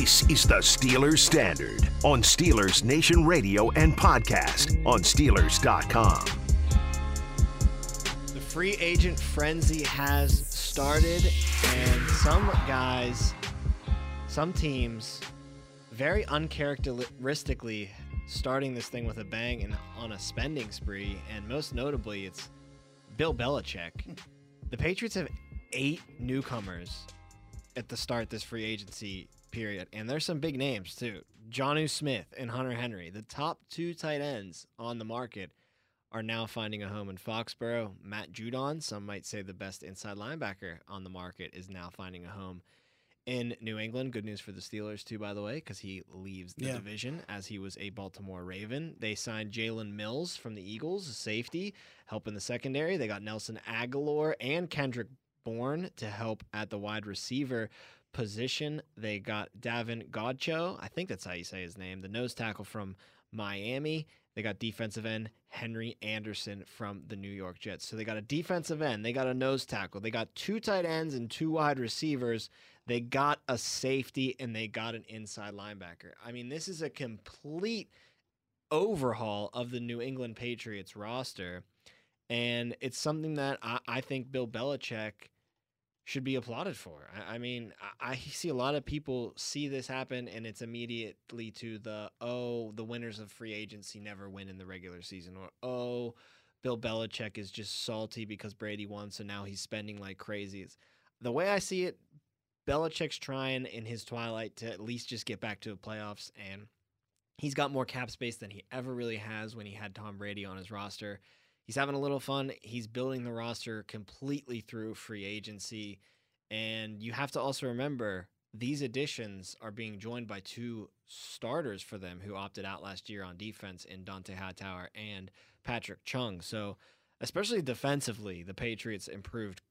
This is the Steelers Standard on Steelers Nation Radio and podcast on Steelers.com. The free agent frenzy has started, and some guys, some teams, very uncharacteristically starting this thing with a bang and on a spending spree, and most notably, it's Bill Belichick. The Patriots have eight newcomers at the start this free agency period, and there's some big names too. Jonnu Smith and Hunter Henry, the top two tight ends on the market, are now finding a home in Foxborough. Matt Judon, some might say the best inside linebacker on the market, is now finding a home in New England. Good news for the Steelers, too, by the way, because he leaves the Yeah. division as he was a Baltimore Raven. They signed Jalen Mills from the Eagles, safety, helping the secondary. They got Nelson Agholor and Kendrick Bourne to help at the wide receiver position. They got Davon Godchaux, I think that's how you say his name, the nose tackle from Miami. They got defensive end Henry Anderson from the New York Jets. So they got a defensive end, they got a nose tackle, they got two tight ends and two wide receivers. They got a safety and they got an inside linebacker. I mean, this is a complete overhaul of the New England Patriots roster. And it's something that I, I think Bill Belichick should be applauded for. I, I mean, I, I see a lot of people see this happen, and it's immediately to the oh, the winners of free agency never win in the regular season, or oh, Bill Belichick is just salty because Brady won, so now he's spending like crazy. The way I see it, Belichick's trying in his twilight to at least just get back to the playoffs, and he's got more cap space than he ever really has when he had Tom Brady on his roster. He's having a little fun. He's building the roster completely through free agency. And you have to also remember these additions are being joined by two starters for them who opted out last year on defense in Dont'a Hightower and Patrick Chung. So, especially defensively, the Patriots improved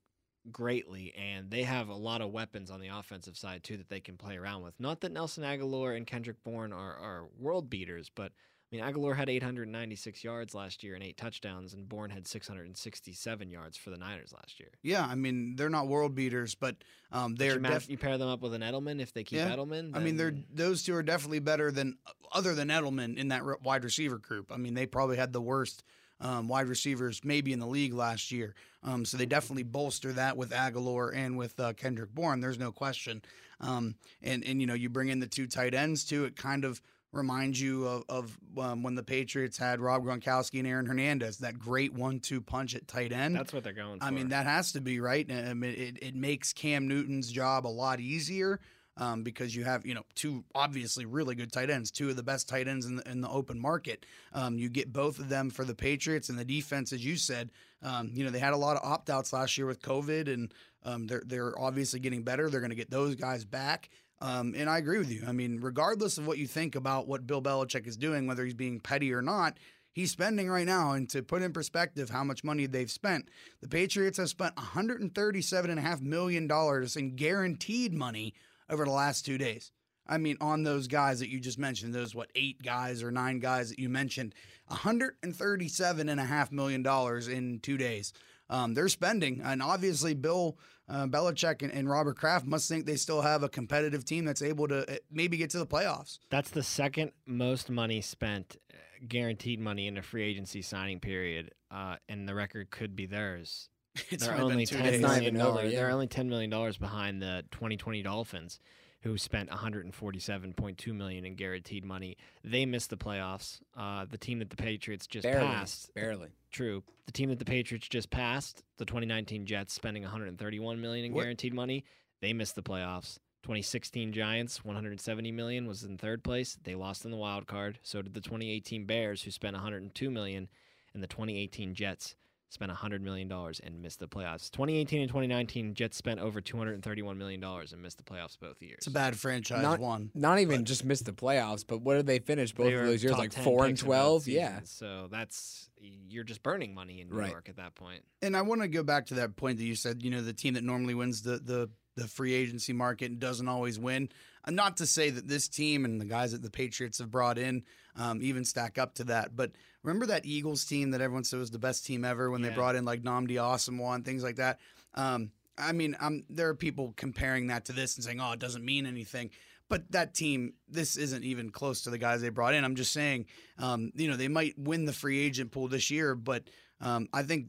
greatly and they have a lot of weapons on the offensive side too that they can play around with. Not that Nelson Agholor and Kendrick Bourne are, are world beaters, but I mean, Agholor had 896 yards last year and eight touchdowns, and Bourne had 667 yards for the Niners last year. Yeah, I mean they're not world beaters, but um, they're you, def- you pair them up with an Edelman if they keep Yeah. Edelman. I mean, they're those two are definitely better than other than Edelman in that re- wide receiver group. I mean, they probably had the worst um, wide receivers maybe in the league last year. Um, so they definitely bolster that with Agholor and with uh, Kendrick Bourne. There's no question. Um, and and you know you bring in the two tight ends too. It kind of reminds you of, of um, when the Patriots had Rob Gronkowski and Aaron Hernandez. That great one-two punch at tight end. that's what they're going for. I mean, that has to be right. I mean, it, it makes Cam Newton's job a lot easier um, because you have, you know, two obviously really good tight ends, two of the best tight ends in the, in the open market. Um, you get both of them for the Patriots and the defense, as you said. Um, you know, they had a lot of opt outs last year with COVID, and um, they're they're obviously getting better. They're going to get those guys back. Um, and I agree with you. I mean, regardless of what you think about what Bill Belichick is doing, whether he's being petty or not, he's spending right now. And to put in perspective how much money they've spent, the Patriots have spent $137.5 million in guaranteed money over the last two days. I mean, on those guys that you just mentioned, those, what, eight guys or nine guys that you mentioned, $137.5 million in two days. Um, they're spending. And obviously, Bill uh, Belichick and, and Robert Kraft must think they still have a competitive team that's able to uh, maybe get to the playoffs. That's the second most money spent, uh, guaranteed money in a free agency signing period, uh, and the record could be theirs. It's they're only been only two ten days. It's not even over, dollars. yeah. They're only ten million dollars behind the 2020 Dolphins, who spent 147.2 million in guaranteed money. They missed the playoffs. Uh, the team that the Patriots just barely, passed, barely. true. The team that the Patriots just passed, the 2019 Jets, spending 131 million in What- guaranteed money. They missed the playoffs. 2016 Giants, 170 million, was in third place. They lost in the wild card. So did the 2018 Bears, who spent 102 million, and the 2018 Jets spent 100 million dollars and missed the playoffs. 2018 and 2019 Jets spent over 231 million dollars and missed the playoffs both years. It's a bad franchise Not- one. Not even just missed the playoffs, but what did they finish both They of those years? Like four and picks in both twelve. Yeah. So that's you're just burning money in New Right. York at that point. And I want to go back to that point that you said, you know, the team that normally wins the the the free agency market and doesn't always win. Not to say that this team and the guys that the Patriots have brought in um, even stack up to that, but remember that Eagles team that everyone said was the best team ever when they brought in like Nnamdi Asomugha and things like that. Um, I mean, i there are people comparing that to this and saying, "Oh, it doesn't mean anything." But that team, this isn't even close to the guys they brought in. I'm just saying, um, you know, they might win the free agent pool this year, but um, I think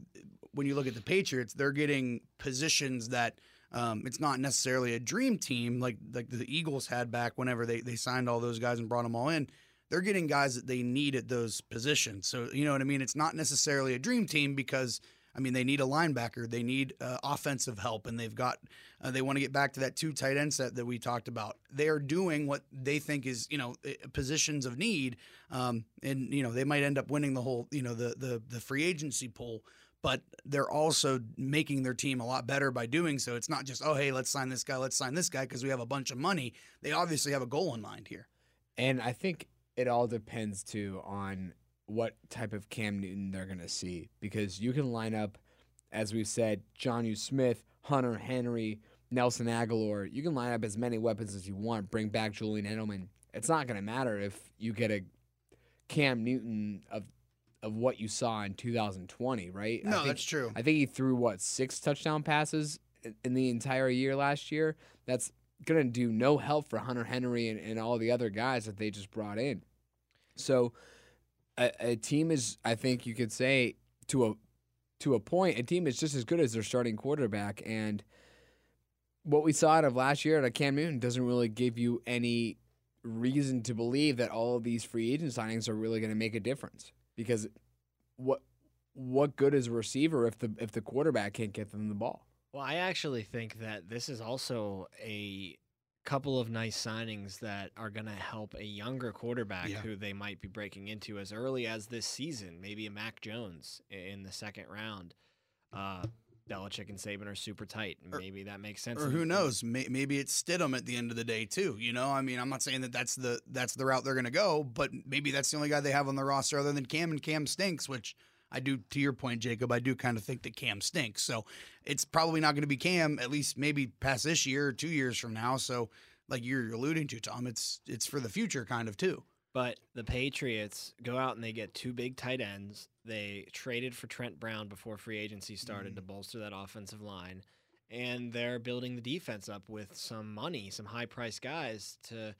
when you look at the Patriots, they're getting positions that um, it's not necessarily a dream team like like the Eagles had back whenever they they signed all those guys and brought them all in. They're getting guys that they need at those positions. So you know what I mean. It's not necessarily a dream team because I mean, they need a linebacker, they need uh, offensive help, and they've got uh, they want to get back to that two tight end set that we talked about. They are doing what they think is you know eh, positions of need, um, and you know they might end up winning the whole you know the the the free agency pool. But they're also making their team a lot better by doing so. It's not just oh hey let's sign this guy, let's sign this guy because we have a bunch of money. They obviously have a goal in mind here. And I think it all depends too on what type of Cam Newton they're going to see because you can line up, as we've said, Jonnu Smith, Hunter Henry, Nelson Agholor. You can line up as many weapons as you want. Bring back Julian Edelman. It's not going to matter if you get a Cam Newton of of what you saw in 2020, right? No, think, that's true. I think he threw what six touchdown passes in the entire year last year. That's going to do no help for Hunter Henry and, and all the other guys that they just brought in. So a, a team is, I think you could say, to a to a point, a team is just as good as their starting quarterback. And what we saw out of last year at Cam Newton doesn't really give you any reason to believe that all of these free agent signings are really going to make a difference. Because what what good is a receiver if the if the quarterback can't get them the ball? Well, I actually think that this is also a couple of nice signings that are going to help a younger quarterback Yeah. who they might be breaking into as early as this season. Maybe a Mac Jones in the second round. Uh, Belichick and Saban are super tight. Or- Maybe that makes sense. Or who knows? May, maybe it's Stidham at the end of the day too. You know, I mean, I'm not saying that that's the that's the route they're going to go, but maybe that's the only guy they have on the roster other than Cam, and Cam stinks. Which I do. To your point, Jacob, I do kind of think that Cam stinks. So it's probably not going to be Cam at least maybe past this year or two years from now. So like you're alluding to, Tom, it's it's for the future kind of too. But the Patriots go out and they get two big tight ends. They traded for Trent Brown before free agency started Mm. to bolster that offensive line. And they're building the defense up with some money, some high priced guys to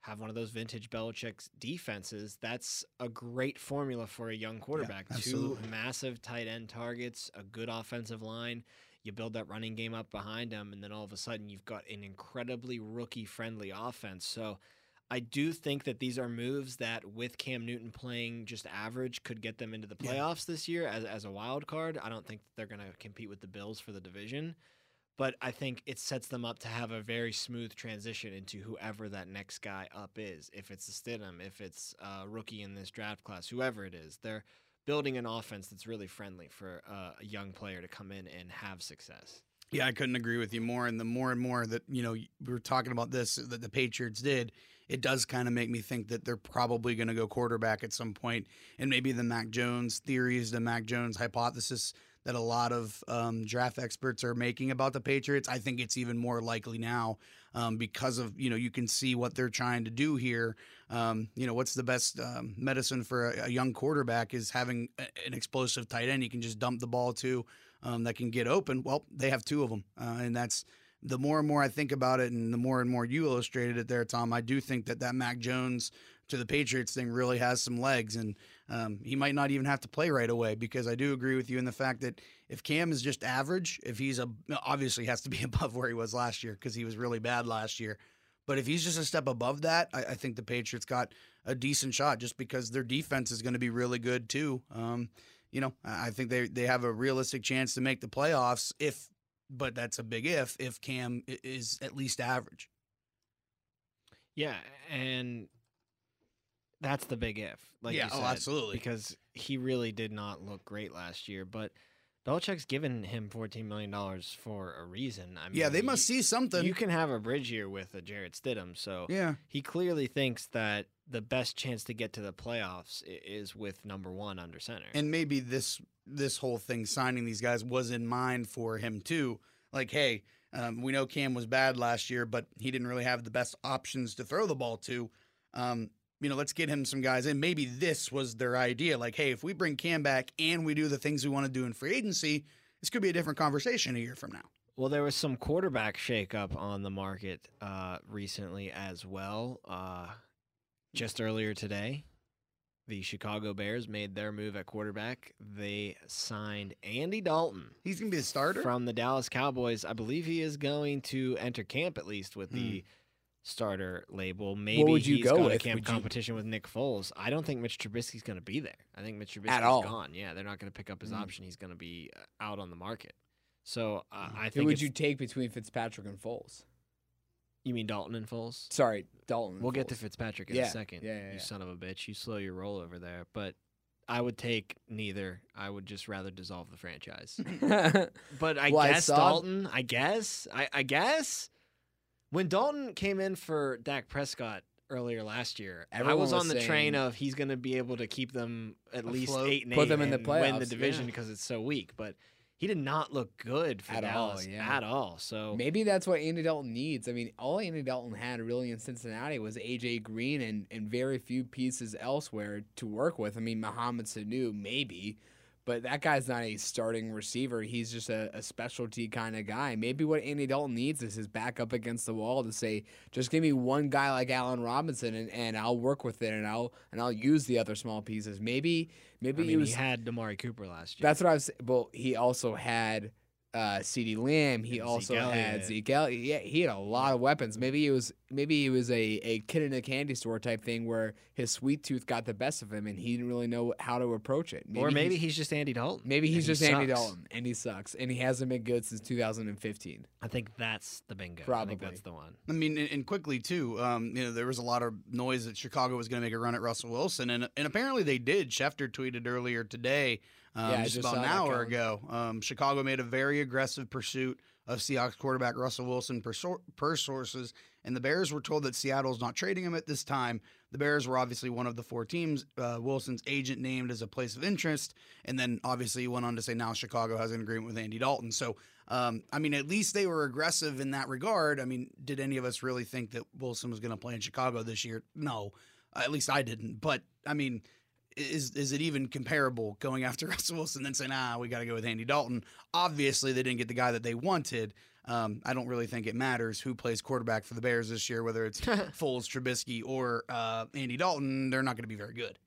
have one of those vintage Belichick's defenses. That's a great formula for a young quarterback. two massive tight end targets, a good offensive line. You build that running game up behind them, and then all of a sudden you've got an incredibly rookie friendly offense. So I do think that these are moves that, with Cam Newton playing just average, could get them into the Yeah. playoffs this year as, as a wild card. I don't think that they're going to compete with the Bills for the division, but I think it sets them up to have a very smooth transition into whoever that next guy up is. If it's a Stidham, if it's a rookie in this draft class, whoever it is, they're building an offense that's really friendly for a young player to come in and have success. Yeah, I couldn't agree with you more. And the more and more that you know we were talking about this that the Patriots did, it does kind of make me think that they're probably going to go quarterback at some point. point, and maybe the Mac Jones theories, the Mac Jones hypothesis that a lot of um, draft experts are making about the Patriots. I think it's even more likely now um, because of you know you can see what they're trying to do here. Um, you know what's the best um, medicine for a, a young quarterback is having a, an explosive tight end you can just dump the ball to um, that can get open. Well, they have two of them, uh, and that's the more and more I think about it, and the more and more you illustrated it there, Tom. I do think that that Mac Jones to the Patriots thing really has some legs, and um, he might not even have to play right away because I do agree with you in the fact that if Cam is just average, if he's a obviously has to be above where he was last year because he was really bad last year. But if he's just a step above that, I, I think the Patriots got a decent shot just because their defense is going to be really good too. Um, you know, I think they they have a realistic chance to make the playoffs if, but that's a big if if Cam is at least average. Yeah, and that's the big if. Like Yeah, you oh, absolutely. because he really did not look great last year. But Belichick's given him fourteen million dollars for a reason. I mean, Yeah, they you- must see something. You can have a bridge year with a Jarrett Stidham, so yeah, he clearly thinks that the best chance to get to the playoffs is with number one under center. and maybe this this whole thing signing these guys was in mind for him too. Like, hey, um, we know Cam was bad last year, but he didn't really have the best options to throw the ball to. Um, you know, let's get him some guys in. Maybe this was their idea. Like, hey, if we bring Cam back and we do the things we want to do in free agency, this could be a different conversation a year from now. Well, there was some quarterback shakeup on the market uh, recently as well. Uh, just earlier today, the Chicago Bears made their move at quarterback. They signed Andy Dalton He's gonna be the starter. from the Dallas Cowboys. I believe he is going to enter camp at least with the starter label. Maybe would you he's go got a with? camp Would you- competition with Nick Foles. I don't think Mitch Trubisky's going to be there. I think Mitch Trubisky's all. gone. Yeah, they're not going to pick up his Mm. option. He's going to be uh, out on the market. So uh, I Who think would it's- you take between Fitzpatrick and Foles? You mean Dalton and Foles? Sorry, Dalton. We'll get to Fitzpatrick in Yeah, a second. yeah, yeah, you son of a bitch. You slow your roll over there. But I would take neither. I would just rather dissolve the franchise. But I Well, I guess saw- Dalton. I guess. I, I guess when Dalton came in for Dak Prescott earlier last year, I was was on the train of he's going to be able to keep them at least eight and Put eight them in the and win the playoffs, division yeah. because it's so weak. But he did not look good for At all, yeah. at all. So Maybe that's what Andy Dalton needs. I mean, all Andy Dalton had really in Cincinnati was AJ Green and, and very few pieces elsewhere to work with. I mean, Mohamed Sanu, maybe, but that guy's not a starting receiver. He's just a, a specialty kind of guy. Maybe what Andy Dalton needs is his back up against the wall to say, just give me one guy like Allen Robinson and, and I'll work with it and I'll and I'll use the other small pieces. Maybe maybe I he mean, was he had Damari Cooper last year. that's what I was. Well, he also had uh, CeeDee Lamb. He And also Zeke had Zeke Elliott. Yeah, he had a lot of weapons. Maybe he was maybe he was a, a kid in a candy store type thing where his sweet tooth got the best of him and he didn't really know how to approach it. or maybe he's, he's just Andy Dalton. maybe he's and he just Andy sucks. Dalton and he sucks and he hasn't been good since 2015. I think that's the bingo. I Probably. think that's the one. I mean, and, and quickly too. Um, you know, there was a lot of noise that Chicago was going to make a run at Russell Wilson, and and apparently they did. Schefter tweeted earlier today, um, Yeah, just, just about an hour ago. Um, Chicago made a very aggressive pursuit of Seahawks quarterback Russell Wilson per, sor- per sources, and the Bears were told that Seattle's not trading him at this time. The Bears were obviously one of the four teams. Uh, Wilson's agent named as a place of interest, and then obviously he went on to say now Chicago has an agreement with Andy Dalton. So, um, I mean, at least they were aggressive in that regard. I mean, did any of us really think that Wilson was going to play in Chicago this year? No, at least I didn't. But I mean, is is it even comparable going after Russell Wilson then saying, ah, we got to go with Andy Dalton? Obviously, they didn't get the guy that they wanted. Um, I don't really think it matters who plays quarterback for the Bears this year, whether it's Foles, Trubisky, or uh, Andy Dalton. They're not going to be very good.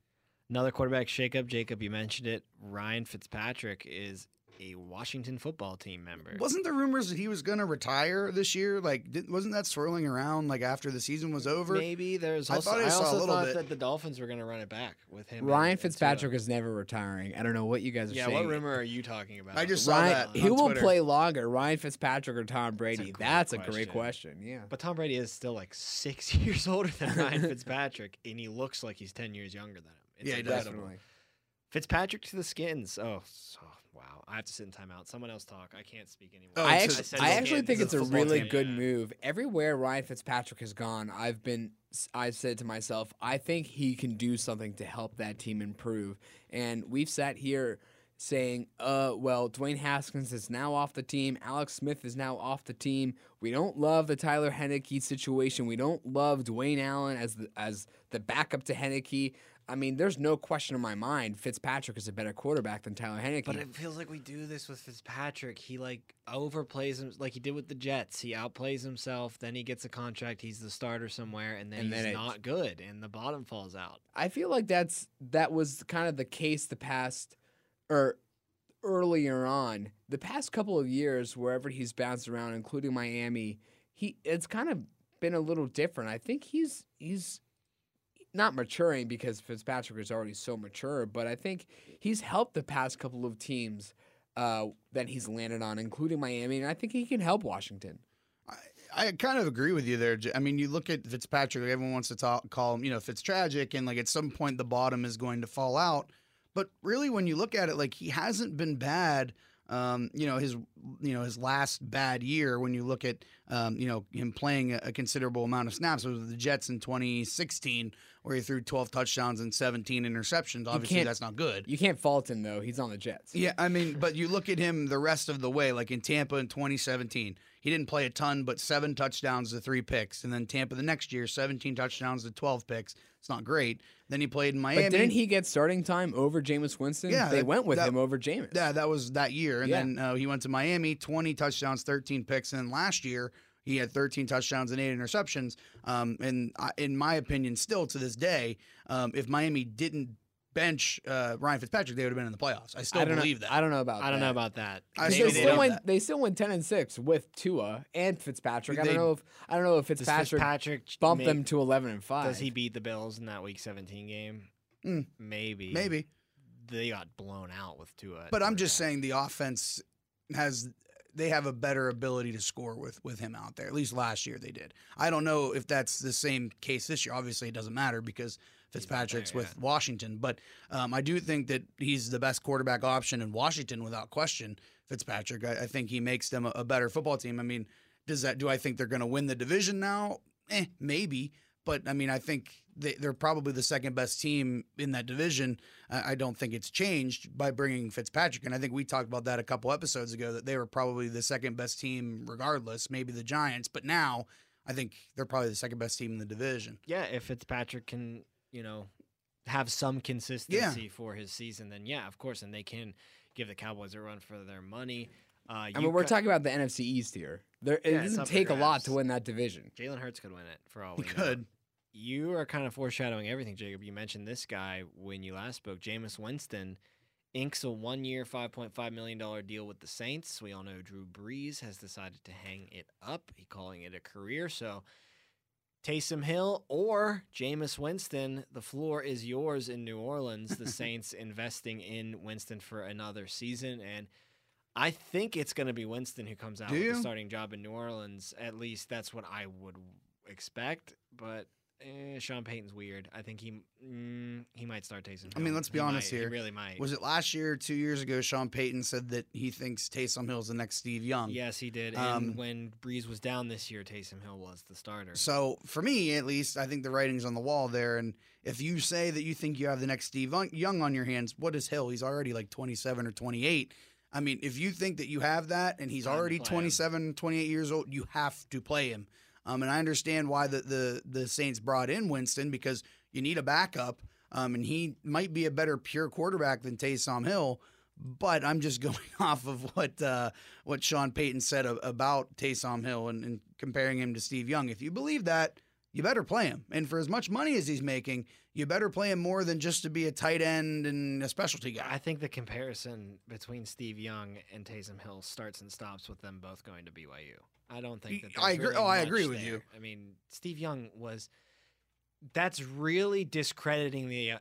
Another quarterback shakeup. Jacob, you mentioned it. Ryan Fitzpatrick is a Washington football team member. Wasn't there rumors that he was going to retire this year? Like, did, wasn't that swirling around like after the season was over? Maybe there's I also. thought I I, saw a also little thought bit. that the Dolphins were going to run it back with him. Ryan and Tua. Fitzpatrick is never retiring. I don't know what you guys are Yeah, saying. what rumor are you talking about? I just saw Ryan, that who will Twitter. play longer, Ryan Fitzpatrick or Tom Brady? great That's a great question. question. Yeah. But Tom Brady is still like six years older than Ryan Fitzpatrick, and he looks like he's ten years younger than him. It's Yeah, incredible. Definitely. Fitzpatrick to the skins. Oh, so, wow. I have to sit in timeout. Someone else talk. I can't speak anymore. Oh, I it's actually, a- said I actually think it's it's a a really team. good Yeah. move. Everywhere Ryan Fitzpatrick has gone, I've been, I've said to myself, I think he can do something to help that team improve. And we've sat here saying, uh, well, Dwayne Haskins is now off the team. Alex Smith is now off the team. We don't love the Tyler Heinicke situation. We don't love Dwayne Allen as the as the backup to Heinicke. I mean, there's no question in my mind Fitzpatrick is a better quarterback than Tyler Heinicke. But it feels like we do this with Fitzpatrick. He like overplays him, like he did with the Jets. He outplays himself. Then he gets a contract. He's the starter somewhere, and then And he's then not good, and the bottom falls out. I feel like that's that was kind of the case the past or earlier on. The past couple of years, wherever he's bounced around, including Miami, he it's kind of been a little different. I think he's he's not maturing because Fitzpatrick is already so mature, but I think he's helped the past couple of teams uh, that he's landed on, including Miami, and I think he can help Washington. I kind of agree with you there. I mean, you look at Fitzpatrick. Everyone wants to talk, call him, you know, Fitztragic, and like at some point the bottom is going to fall out. But really, when you look at it, like he hasn't been bad. Um, you know his, you know his last bad year. When you look at Um, you know, him playing a, a considerable amount of snaps with the Jets in 2016, where he threw 12 touchdowns and 17 interceptions. Obviously, that's not good. You can't fault him though. He's on the Jets. Yeah, I mean, but you look at him the rest of the way, like in Tampa in 2017, he didn't play a ton, but seven touchdowns to three picks. And then Tampa the next year, 17 touchdowns to 12 picks. It's not great. Then he played in Miami. But didn't he get starting time over Jameis Winston? Yeah, they that- went with that- him over Jameis. Yeah, that was that year. And Yeah. then uh, he went to Miami, 20 touchdowns, 13 picks. And then last year, he had 13 touchdowns and eight interceptions. Um, and I, in my opinion, still to this day, um, if Miami didn't bench uh, Ryan Fitzpatrick, they would have been in the playoffs. I still I don't believe know, that. I don't know about. That. I don't know about that. I They, still still went. that. They still went ten and six with Tua and Fitzpatrick. I don't know if I don't know if Fitzpatrick, Fitzpatrick bumped make- them to eleven and five. Does he beat the Bills in that Week 17 game? Mm. Maybe. Maybe. They got blown out with Tua. But I'm just quarterback. saying the offense has they have a better ability to score with with him out there. At least last year they did. I don't know if that's the same case this year. Obviously, it doesn't matter because Fitzpatrick's with Washington. But um, I do think that he's the best quarterback option in Washington without question. Fitzpatrick. I, I think he makes them a, a better football team. I mean, does that? Do I think they're going to win the division now? Eh, maybe. But I mean, I think they, they're probably the second best team in that division. I I don't think it's changed by bringing Fitzpatrick. And I think we talked about that a couple episodes ago that they were probably the second best team, regardless, maybe the Giants. But now I think they're probably the second best team in the division. Yeah, if Fitzpatrick can, you know, have some consistency for his season, then yeah, of course, and they can give the Cowboys a run for their money. Uh, I mean, we're co- talking about the NFC East here. There, it Yeah, it's doesn't take a lot to win that division. Jalen Hurts could win it for all He we know. could. You are kind of foreshadowing everything, Jacob. You mentioned this guy when you last spoke. Jameis Winston inks a one-year, five point five million dollar deal with the Saints. We all know Drew Brees has decided to hang it up. He calling it a career. So Taysom Hill or Jameis Winston, the floor is yours in New Orleans. The Saints investing in Winston for another season, and I think it's going to be Winston who comes out Do with you? the starting job in New Orleans. At least that's what I would expect. But eh, Sean Payton's weird. I think he mm, he might start Taysom. I mean, let's be He honest might. here. He really might. Was it last year, or two years ago? Sean Payton said that he thinks Taysom Hill's the next Steve Young. yes, he did. Um, and when Brees was down this year, Taysom Hill was the starter. So for me, at least, I think the writing's on the wall there. And if you say that you think you have the next Steve Young on your hands, what is Hill? He's already like 27 or 28. I mean, if you think that you have that and he's already 27, 28 years old, you have to play him. Um, and I understand why the, the the Saints brought in Winston because you need a backup. Um, and he might be a better pure quarterback than Taysom Hill. But I'm just going off of what uh, what Sean Payton said about Taysom Hill and, and comparing him to Steve Young. If you believe that, you better play him. And for as much money as he's making, you better play him more than just to be a tight end and a specialty guy. I think the comparison between Steve Young and Taysom Hill starts and stops with them both going to BYU. I don't think that. I agree- really oh, I agree with there. you. I mean, Steve Young was. That's really discrediting the uh,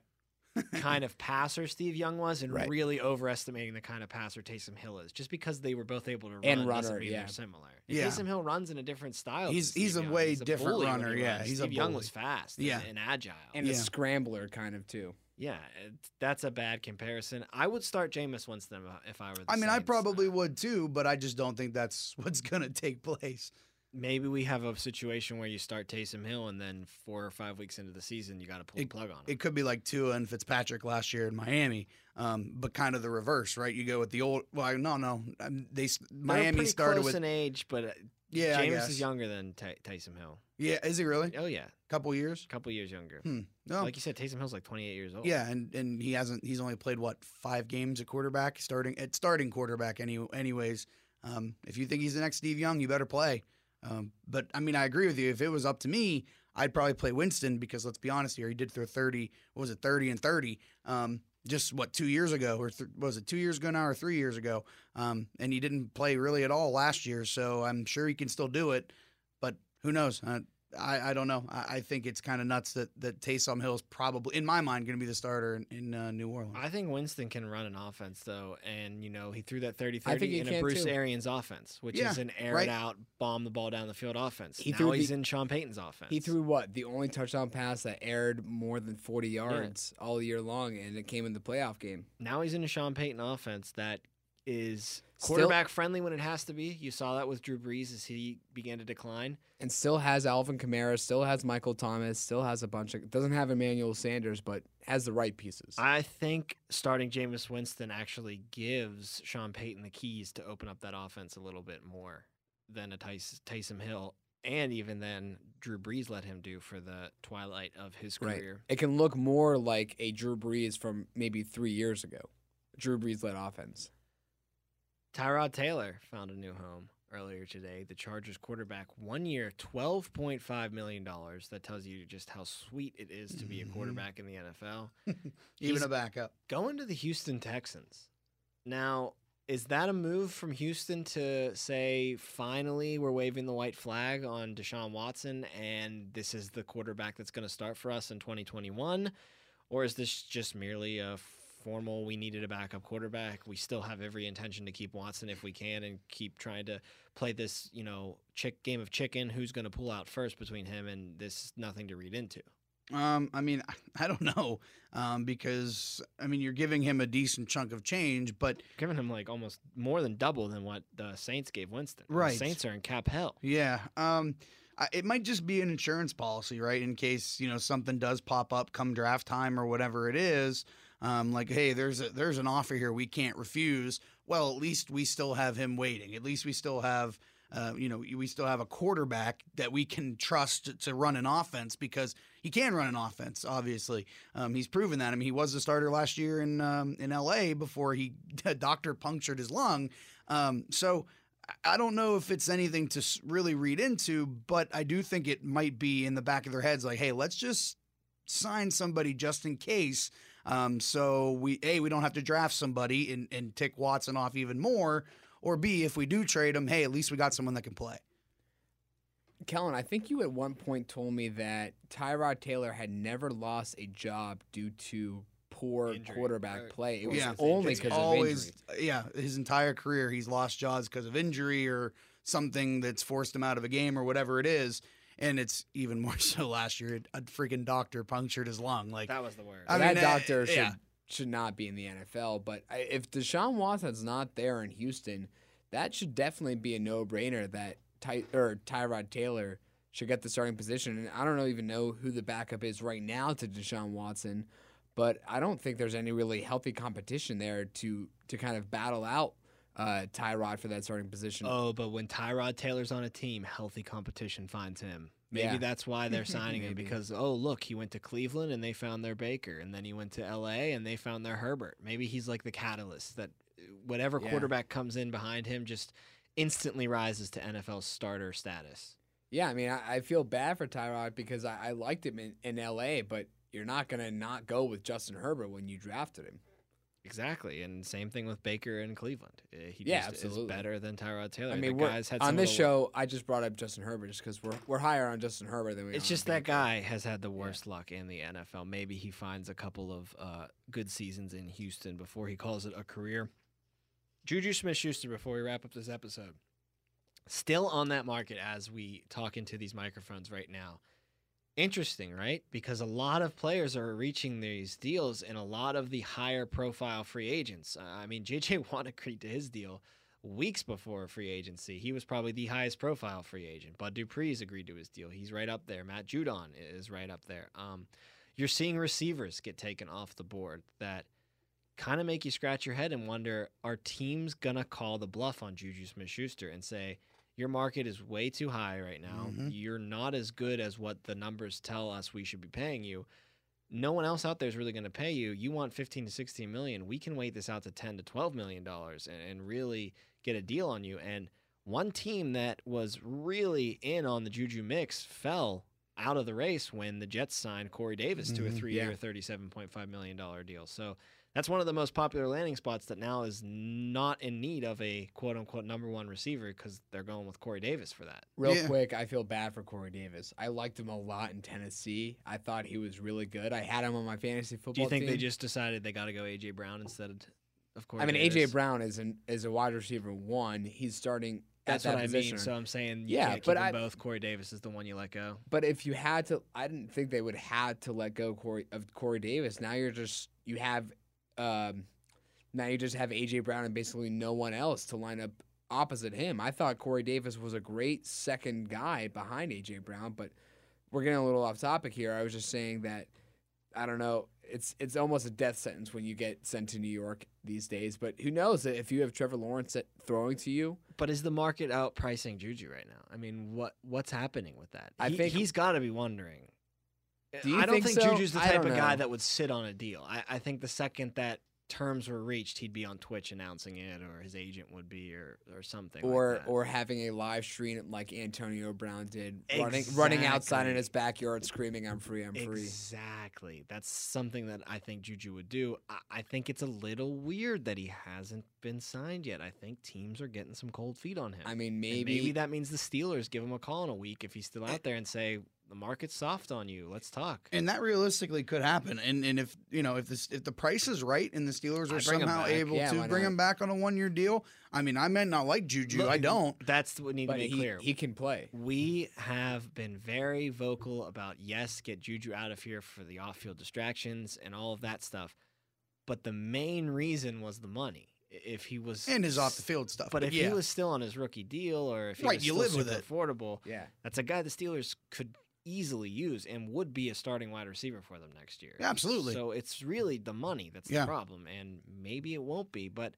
kind of passer Steve Young was, and Right. really overestimating the kind of passer Taysom Hill is. Just because they were both able to run And doesn't runner, mean yeah. they're similar. And Yeah. Taysom Hill runs in a different style. He's- than he's a Young. way He's different runner, he yeah, runs. he's a Steve Young bully. was fast Yeah. and, and agile. And Yeah. a scrambler kind of too. Yeah, eh, it, that's a bad comparison. I would start Jameis Winston if- if I were. The I mean, I probably would too, but I just don't think that's what's going to take place. maybe we have a situation where you start Taysom Hill and then four or five weeks into the season you got to pull the plug on him. It could be like Tua and Fitzpatrick last year in Miami, um, but kind of the reverse, right? You go with the old. Well, no, no. um, They Miami started with in age, but uh, yeah. Guess. is younger than Tay Taysom Hill. Yeah, is he really? Oh yeah, couple years. a couple years younger. Hmm. No. Like you said, Taysom Hill's like 28 years old. Yeah, and and he hasn't. He's only played what five games at quarterback, starting at starting quarterback. Any anyways, um, if you think he's the next Steve Young, you better play. Um, but I mean, I agree with you. If it was up to me, I'd probably play Winston because let's be honest here, he did throw thirty. What was it, thirty and thirty? Um, just what two years ago, or th- was it two years ago now, or three years ago? Um, and he didn't play really at all last year, so I'm sure he can still do it. But who knows? Uh, I, I don't know. I, I think it's kind of nuts that that Taysom Hill is probably, in my mind, going to be the starter in, in uh, New Orleans. I think Winston can run an offense though, and you know he threw that 30-30 I think he in a Bruce too. Arians offense, which Yeah, is an air right. it out, bomb the ball down the field offense. He now threw he's the- in Sean Payton's offense. He threw what? The only touchdown pass that aired more than 40 yards all year long, and it came in the playoff game. now he's in a Sean Payton offense that is Still- quarterback friendly when it has to be. You saw that with Drew Brees as he began to decline. and still has Alvin Kamara, still has Michael Thomas, still has a bunch of doesn't have Emmanuel Sanders, but has the right pieces. I think starting Jameis Winston actually gives Sean Payton the keys to open up that offense a little bit more than a Tyson, Taysom Hill, and even then Drew Brees let him do for the twilight of his Right. career. It can look more like a Drew Brees from maybe three years ago. Drew Brees led offense. Tyrod Taylor found a new home earlier today. The Chargers quarterback, one year, twelve point five million dollars. That tells you just how sweet it is to be a Mhm. quarterback in the NFL. Even a backup. going to the Houston Texans. Now, is that a move from Houston to say finally we're waving the white flag on Deshaun Watson and this is the quarterback that's going to start for us in 2021? Or is this just merely a formal we needed a backup quarterback? We still have every intention to keep Watson if we can and keep trying to play this, you know, chick game of chicken. Who's going to pull out first between him and this? Nothing to read into. Um, I mean, I don't know, um, because I mean, you're giving him a decent chunk of change, but giving him like almost more than double than what the Saints gave Winston. The Right. Saints are in cap hell. yeah, um, I, it might just be an insurance policy, right? In case you know something does pop up come draft time or whatever it is. Um, like, hey, there's a there's an offer here we can't refuse. Well, at least we still have him waiting. At least we still have. Uh, you know, we still have a quarterback that we can trust to run an offense because he can run an offense. Obviously, um, he's proven that. I mean, he was the starter last year in um, in L.A. before he a doctor punctured his lung. Um, so I don't know if it's anything to really read into, but I do think it might be in the back of their heads, like, hey, let's just sign somebody just in case. Um, so we a we don't have to draft somebody and, and tick Watson off even more, or b if we do trade him, hey, at least we got someone that can play. Kellen, I think you at one point told me that Tyrod Taylor had never lost a job due to poor Injury, quarterback or- play. It was Yeah. only because of always injury. yeah his entire career he's lost jobs because of injury or something that's forced him out of a game or whatever it is and it's even more so last year a freaking doctor punctured his lung like That was the word. I that mean, uh, doctor should yeah. should not be in the NFL. But I, if Deshaun Watson's not there in Houston, that should definitely be a no brainer that Ty, or Tyrod Taylor should get the starting position. And I don't know, even know who the backup is right now to Deshaun Watson, but I don't think there's any really healthy competition there to to kind of battle out uh, Tyrod for that starting position. oh, but when Tyrod Taylor's on a team, healthy competition finds him. Maybe Yeah. that's why they're signing him because oh look, he went to Cleveland and they found their Baker, and then he went to L.A. and they found their Herbert. Maybe he's like the catalyst that uh, whatever Yeah. quarterback comes in behind him just instantly rises to NFL starter status. Yeah, I mean, I, I feel bad for Tyrod because I, I liked him in, in L.A., but you're not going to not go with Justin Herbert when you drafted him. Exactly, and same thing with Baker in Cleveland. Uh, He Yeah, just absolutely. is better than Tyrod Taylor. I mean, guys had on this show, I just brought up Justin Herbert just because we're, we're higher on Justin Herbert than we are It's just that Baker. guy has had the worst luck in the NFL. Maybe he finds a couple of uh, good seasons in Houston before he calls it a career. Juju Smith Schuster, before we wrap up this episode, still on that market as we talk into these microphones right now. Interesting, right? Because a lot of players are reaching these deals, and a lot of the higher profile free agents. Uh, I mean, JJ Watt agreed to his deal weeks before free agency. He was probably the highest profile free agent. Bud Dupree's agreed to his deal. He's right up there. Matt Judon is right up there. Um, you're seeing receivers get taken off the board that kind of make you scratch your head and wonder are teams going to call the bluff on Juju Smith Schuster and say, your market is way too high right now. Mhm. You're not as good as what the numbers tell us we should be paying you. No one else out there is really going to pay you. You want 15 to 16 million. We can wait this out to 10 to 12 million dollars and, and really get a deal on you. And one team that was really in on the Juju mix fell out of the race when the Jets signed Corey Davis to a Mhm, three-year, yeah. $37.5 million deal. So that's one of the most popular landing spots that now is not in need of a quote-unquote number one receiver because they're going with Corey Davis for that. Real Yeah. quick, I feel bad for Corey Davis. I liked him a lot in Tennessee. I thought he was really good. I had him on my fantasy football Do you think team. they just decided they got to go AJ Brown instead of, of Corey I mean, AJ Brown is an is a wide receiver one. He's starting That's that what I mean. So I'm saying you Yeah, can't keep but them I- both. Corey Davis is the one you let go. But if you had to, I didn't think they would have to let go Corey of Corey Davis. Now you're just you have um, Now you just have AJ Brown and basically no one else to line up opposite him. I thought Corey Davis was a great second guy behind AJ Brown, but we're getting a little off topic here. I was just saying that I don't know. It's it's almost a death sentence when you get sent to New York these days. But who knows if you have Trevor Lawrence at- throwing to you? But is the market outpricing Juju right now? I mean, what what's happening with that? I He- think- he's got to be wondering. Do you I don't think think, so? Juju's the type of guy that would sit on a deal. I, I think the second that terms were reached, he'd be on Twitch announcing it, or his agent would be, or or something. or like that. or having a live stream like Antonio Brown did, running running outside in his backyard screaming, "I'm free, I'm free." Exactly. That's something that I think Juju would do. I, I think it's a little weird that he hasn't been signed yet. I think teams are getting some cold feet on him. I mean, And maybe, maybe that means the Steelers give him a call in a week if he's still out there and say the market's soft on you. Let's talk. And that realistically could happen. And and if you know if this if the price is right and the Steelers are I'd bring him somehow back. able Yeah, to bring not? him back on a one year deal, I mean I might not like Juju. Look, I don't. That's what we need but to make he, clear. he can play. we have been very vocal about yes, get Juju out of here for the off-field distractions and all of that stuff. But the main reason was the money. If he was And his off the field stuff. But if yeah. he was still on his rookie deal, or if he Right, was you still live with it. affordable, Yeah, that's a guy the Steelers could easily use and would be a starting wide receiver for them next year. Yeah, absolutely. So it's really the money that's Yeah. the problem, and maybe it won't be, but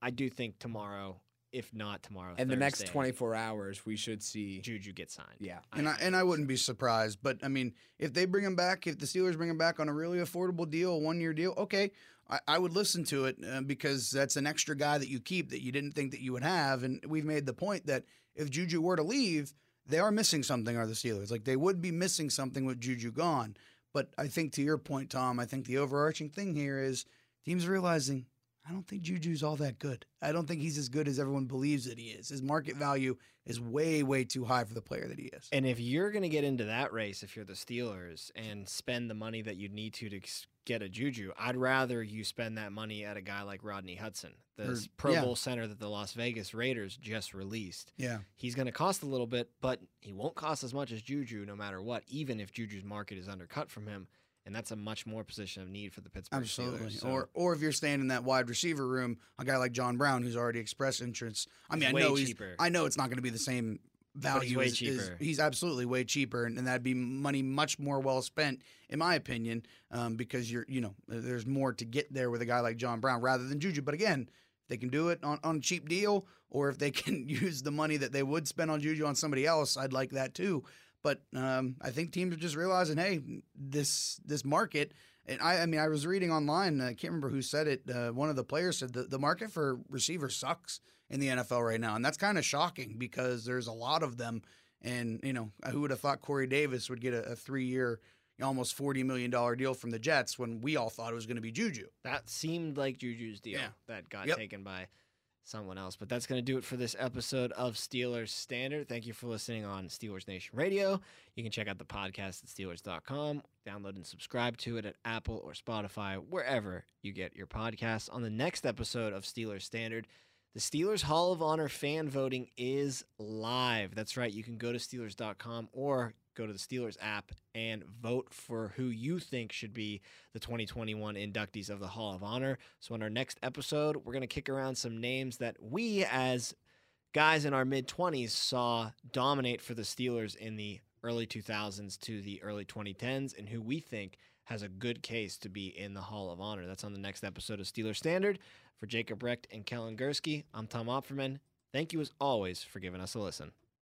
I do think tomorrow, if not tomorrow, in the next 24 hours, we should see. Juju get signed. Yeah, and I and I wouldn't be surprised. But I mean, if they bring him back, if the Steelers bring him back on a really affordable deal, a one year deal, okay, I, I would listen to it uh, because that's an extra guy that you keep that you didn't think that you would have. And we've made the point that if Juju were to leave, they are missing something. Are the Steelers like they would be missing something with Juju gone? But I think to your point, Tom, I think the overarching thing here is teams realizing I don't think Juju's all that good. I don't think he's as good as everyone believes that he is. His market value is way, way too high for the player that he is. And if you're going to get into that race, if you're the Steelers and spend the money that you need to to get a Juju, I'd rather you spend that money at a guy like Rodney Hudson, the Or- Pro yeah. Bowl center that the Las Vegas Raiders just released. Yeah. He's going to cost a little bit, but he won't cost as much as Juju no matter what, even if Juju's market is undercut from him. And that's a much more position of need for the Pittsburgh Absolutely. Steelers. So Or or if you're staying in that wide receiver room, a guy like John Brown who's already expressed interest. I mean, He's I way know he's. I know it's not going to be the same value. as- cheaper. he's absolutely way cheaper, and, and that'd be money much more well spent, in my opinion, um, because you're you know there's more to get there with a guy like John Brown rather than Juju. But again, they can do it on, on a cheap deal, or if they can use the money that they would spend on Juju on somebody else, I'd like that too. But um, I think teams are just realizing, hey, this this market. And I, I mean, I was reading online. I can't remember who said it. Uh, one of the players said the, the market for receivers sucks in the NFL right now, and that's kind of shocking because there's a lot of them. And you know, who would have thought Corey Davis would get a, a three-year, almost forty million dollar deal from the Jets when we all thought it was going to be Juju? that seemed like Juju's deal Yeah. that got Yep. taken by someone else. But that's going to do it for this episode of Steelers Standard. Thank you for listening on Steelers Nation Radio. You can check out the podcast at Steelers.com, download and subscribe to it at Apple or Spotify, wherever you get your podcasts. On the next episode of Steelers Standard, the Steelers Hall of Honor fan voting is live. That's right. You can go to Steelers.com or go to the Steelers app and vote for who you think should be the 2021 inductees of the Hall of Honor. So, in our next episode, we're going to kick around some names that we, as guys in our mid 20s, saw dominate for the Steelers in the early 2000s to the early 2010s and who we think has a good case to be in the Hall of Honor. That's on the next episode of Steelers Standard. For Jacob Recht and Kellen Gursky, I'm Tom Opferman. Thank you as always for giving us a listen.